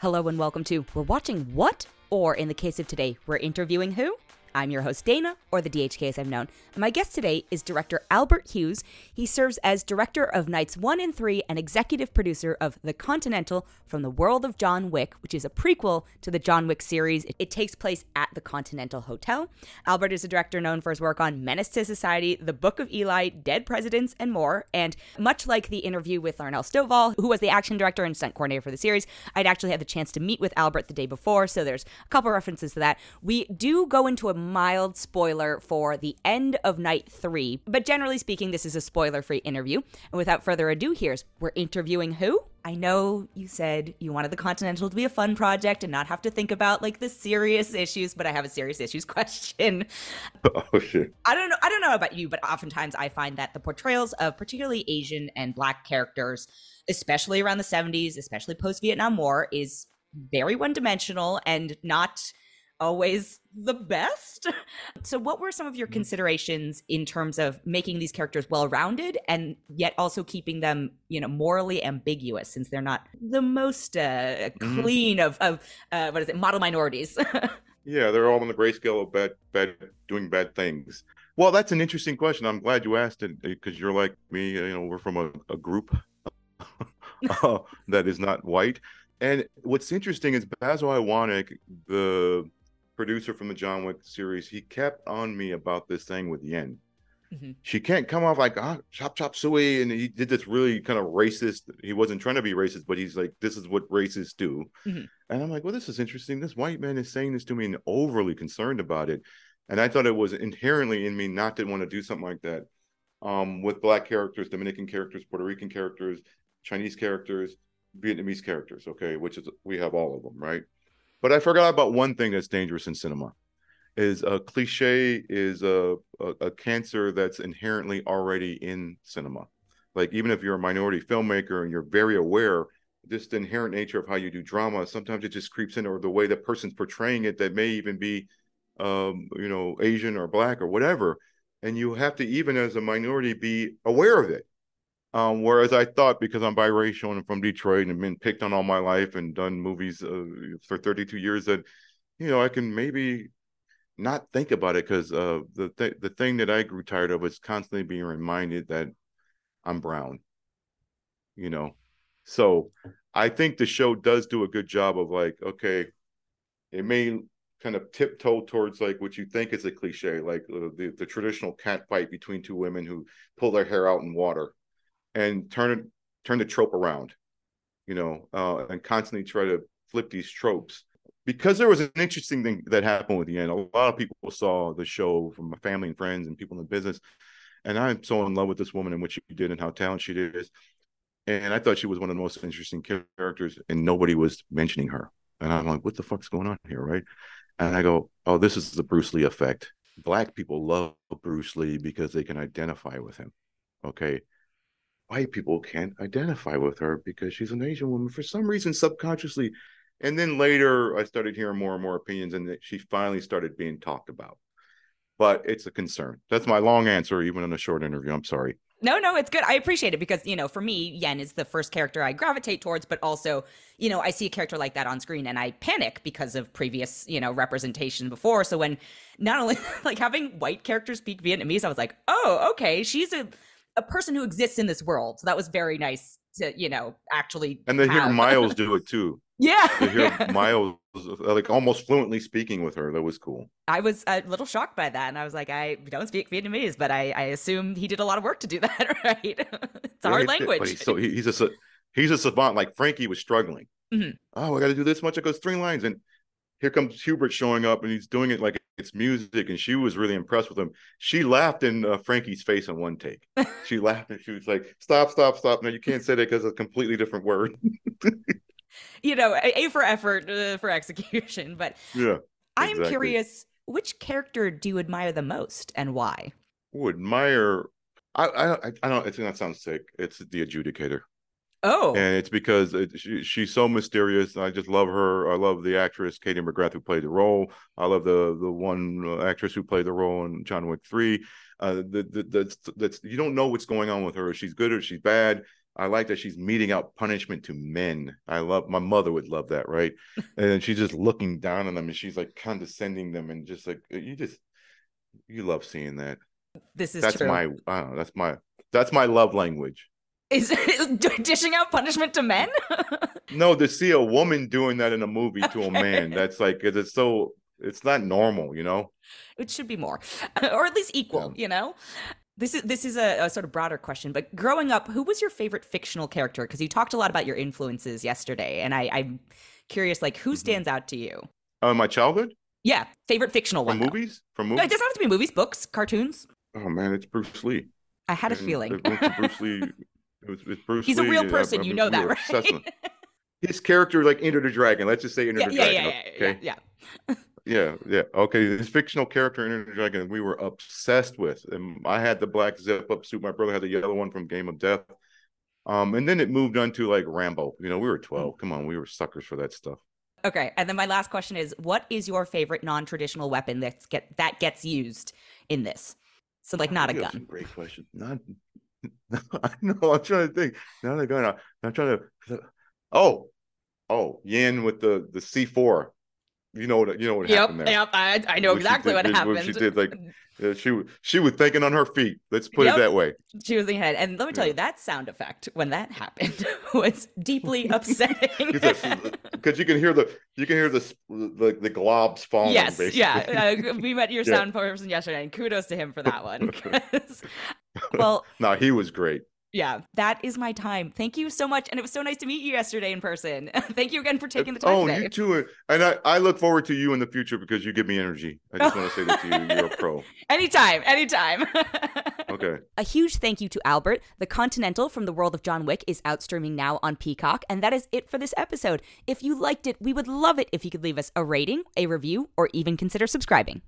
Hello and welcome to We're Watching What? Or in the case of today, we're interviewing who? I'm your host, Dana, or the DHK as I'm known. My guest today is director Albert Hughes. He serves as director of Nights 1 and 3 and executive producer of The Continental from the World of John Wick, which is a prequel to the John Wick series. It takes place at the Continental Hotel. Albert is a director known for his work on Menace to Society, The Book of Eli, Dead Presidents, and more. And much like the interview with Larnell Stovall, who was the action director and stunt coordinator for the series, I'd actually had the chance to meet with Albert the day before, so there's a couple references to that. We do go into a mild spoiler for the end of night three, but generally speaking, this is a spoiler free interview. And without further ado, here's we're interviewing who? I know you said you wanted the Continental to be a fun project and not have to think about like the serious issues, but I have a serious issues question. Oh shit. I don't know I don't know about you, but oftentimes I find that the portrayals of particularly Asian and black characters, especially around the 70s, especially post Vietnam War, is very one dimensional and not always the best. So, what were some of your Mm-hmm. considerations in terms of making these characters well rounded and yet also keeping them, you know, morally ambiguous since they're not the most uh, Mhm. clean of, of uh, what is it, model minorities? Yeah, they're all on the grayscale of bad, bad, doing bad things. Well, that's an interesting question. I'm glad you asked it because you're like me. You know, we're from a, a group uh, that is not white. And what's interesting is Basil Iwanyk, the producer from the John Wick series, he kept on me about this thing with Yen. Mhm. She can't come off like ah, chop chop suey, and he did this really kind of racist. He wasn't trying to be racist, but he's like, this is what racists do. Mhm. And I'm like, well, this is interesting. This white man is saying this to me and overly concerned about it. And I thought it was inherently in me not to want to do something like that. Um, with black characters, Dominican characters, Puerto Rican characters, Chinese characters, Vietnamese characters, okay, which is we have all of them, right? But I forgot about one thing that's dangerous in cinema is a cliche is a, a, a cancer that's inherently already in cinema. Like even if you're a minority filmmaker and you're very aware, just the inherent nature of how you do drama, sometimes it just creeps in, or the way the person's portraying it that may even be, um, you know, Asian or black or whatever, and you have to even as a minority be aware of it. Um, whereas I thought because I'm biracial and from Detroit and been picked on all my life and done movies uh, for 32 years that, you know, I can maybe not think about it because uh, the th- the thing that I grew tired of was constantly being reminded that I'm brown. You know, so I think the show does do a good job of like, okay, it may kind of tiptoe towards like what you think is a cliche, like uh, the the traditional cat fight between two women who pull their hair out in water, and turn turn the trope around, you know, uh, and constantly try to flip these tropes because there was an interesting thing that happened with the end. A lot of people saw the show from my family and friends and people in the business, and I'm so in love with this woman and what she did and how talented she is. And I thought she was one of the most interesting characters, and nobody was mentioning her. And I'm like, what the fuck's going on here, right? And I go, oh, this is the Bruce Lee effect. Black people love Bruce Lee because they can identify with him. Okay. White people can't identify with her because she's an Asian woman for some reason, subconsciously. And then later, I started hearing more and more opinions, and that she finally started being talked about. But it's a concern. That's my long answer, even in a short interview. I'm sorry. No, no, it's good. I appreciate it because, you know, for me, Yen is the first character I gravitate towards, but also, you know, I see a character like that on screen and I panic because of previous, you know, representation before. So when not only like having white characters speak Vietnamese, I was like, oh, okay, she's a, a person who exists in this world. So that was very nice to, you know, actually. And they hear. Miles do it too. yeah. To hear yeah. Miles like almost fluently speaking with her, that was cool. I was a little shocked by that. And I was like, I don't speak Vietnamese, but I, I assume he did a lot of work to do that, right? it's a Yeah, hard but language. he's so he- he's a he's a savant. Like Frankie was struggling. Mhm. Oh, I got to do this much. It goes three lines, and here comes Hubert showing up, and he's doing it like it's music. And she was really impressed with him. She laughed in uh, Frankie's face in one take. She laughed, and she was like, "Stop, stop, stop! No, you can't say that because it's a completely different word." you know, A for effort, uh, for execution. But yeah. I'm Exactly. curious, which character do you admire the most and why? Who admire? I I I I don't. It's that sounds sick. It's the adjudicator. Oh, and it's because it, she, she's so mysterious. I just love her. I love the actress Katie McGrath who played the role. I love the the one uh, actress who played the role in John Wick Three. Uh, the, the, that's that's you don't know what's going on with her. She's good or she's bad. I like that she's meting out punishment to men. I love my mother would love that, right? and then she's just looking down on them and she's like condescending them and just like you just you love seeing that. This is that's true. my I know, that's my that's my love language. Is, is dishing out punishment to men? no, to see a woman doing that in a movie to a man, that's like it's so it's not normal, you know. It should be more, or at least equal, yeah. you know. This is this is a, a, sort of broader question, but growing up, who was your favorite fictional character? Because you talked a lot about your influences yesterday, and I, am curious, like who mm-hmm. stands out to you? Oh, uh, my childhood. Yeah, favorite fictional one. From one. movies? From movies? It doesn't have to be movies, books, cartoons. Oh man, it's Bruce Lee. I had and a feeling. Bruce Lee. It was, it's Bruce He's Lee. a real person. I, I you know that, right? His character, like Enter the Dragon. Let's just say Enter yeah, the yeah, Dragon. Yeah, yeah, okay? yeah, yeah. yeah, yeah. Okay, this fictional character in the Dragon we were obsessed with. And I had the black zip up suit. My brother had the yellow one from Game of Death. Um, and then it moved on to like Rambo. You know, we were 12. Mm. Come on, we were suckers for that stuff. Okay. And then my last question is what is your favorite non-traditional weapon that's get that gets used in this? So like not a gun. great question. Not I know I'm trying to think. Not a gun. I'm trying to Oh. Oh, Yen with the the C4 you know what you know what yep, happened there. Yep, I, I know what exactly what happened. What she did like she she was thinking on her feet. Let's put yep. it that way. She was thinking ahead, and let me tell yeah. you that sound effect when that happened was deeply upsetting. Because you can hear the you can hear the the, the globs falling. Yes, basically. yeah. Uh, we met your sound person yesterday, and kudos to him for that one. Well, no, he was great yeah, that is my time. Thank you so much. And it was so nice to meet you yesterday in person. Thank you again for taking the time. Oh, today. you too. And I, I look forward to you in the future because you give me energy. I just want to say that to you. You're a pro. anytime, anytime. okay. A huge thank you to Albert. The Continental from the world of John Wick is out streaming now on Peacock. And that is it for this episode. If you liked it, we would love it if you could leave us a rating, a review, or even consider subscribing.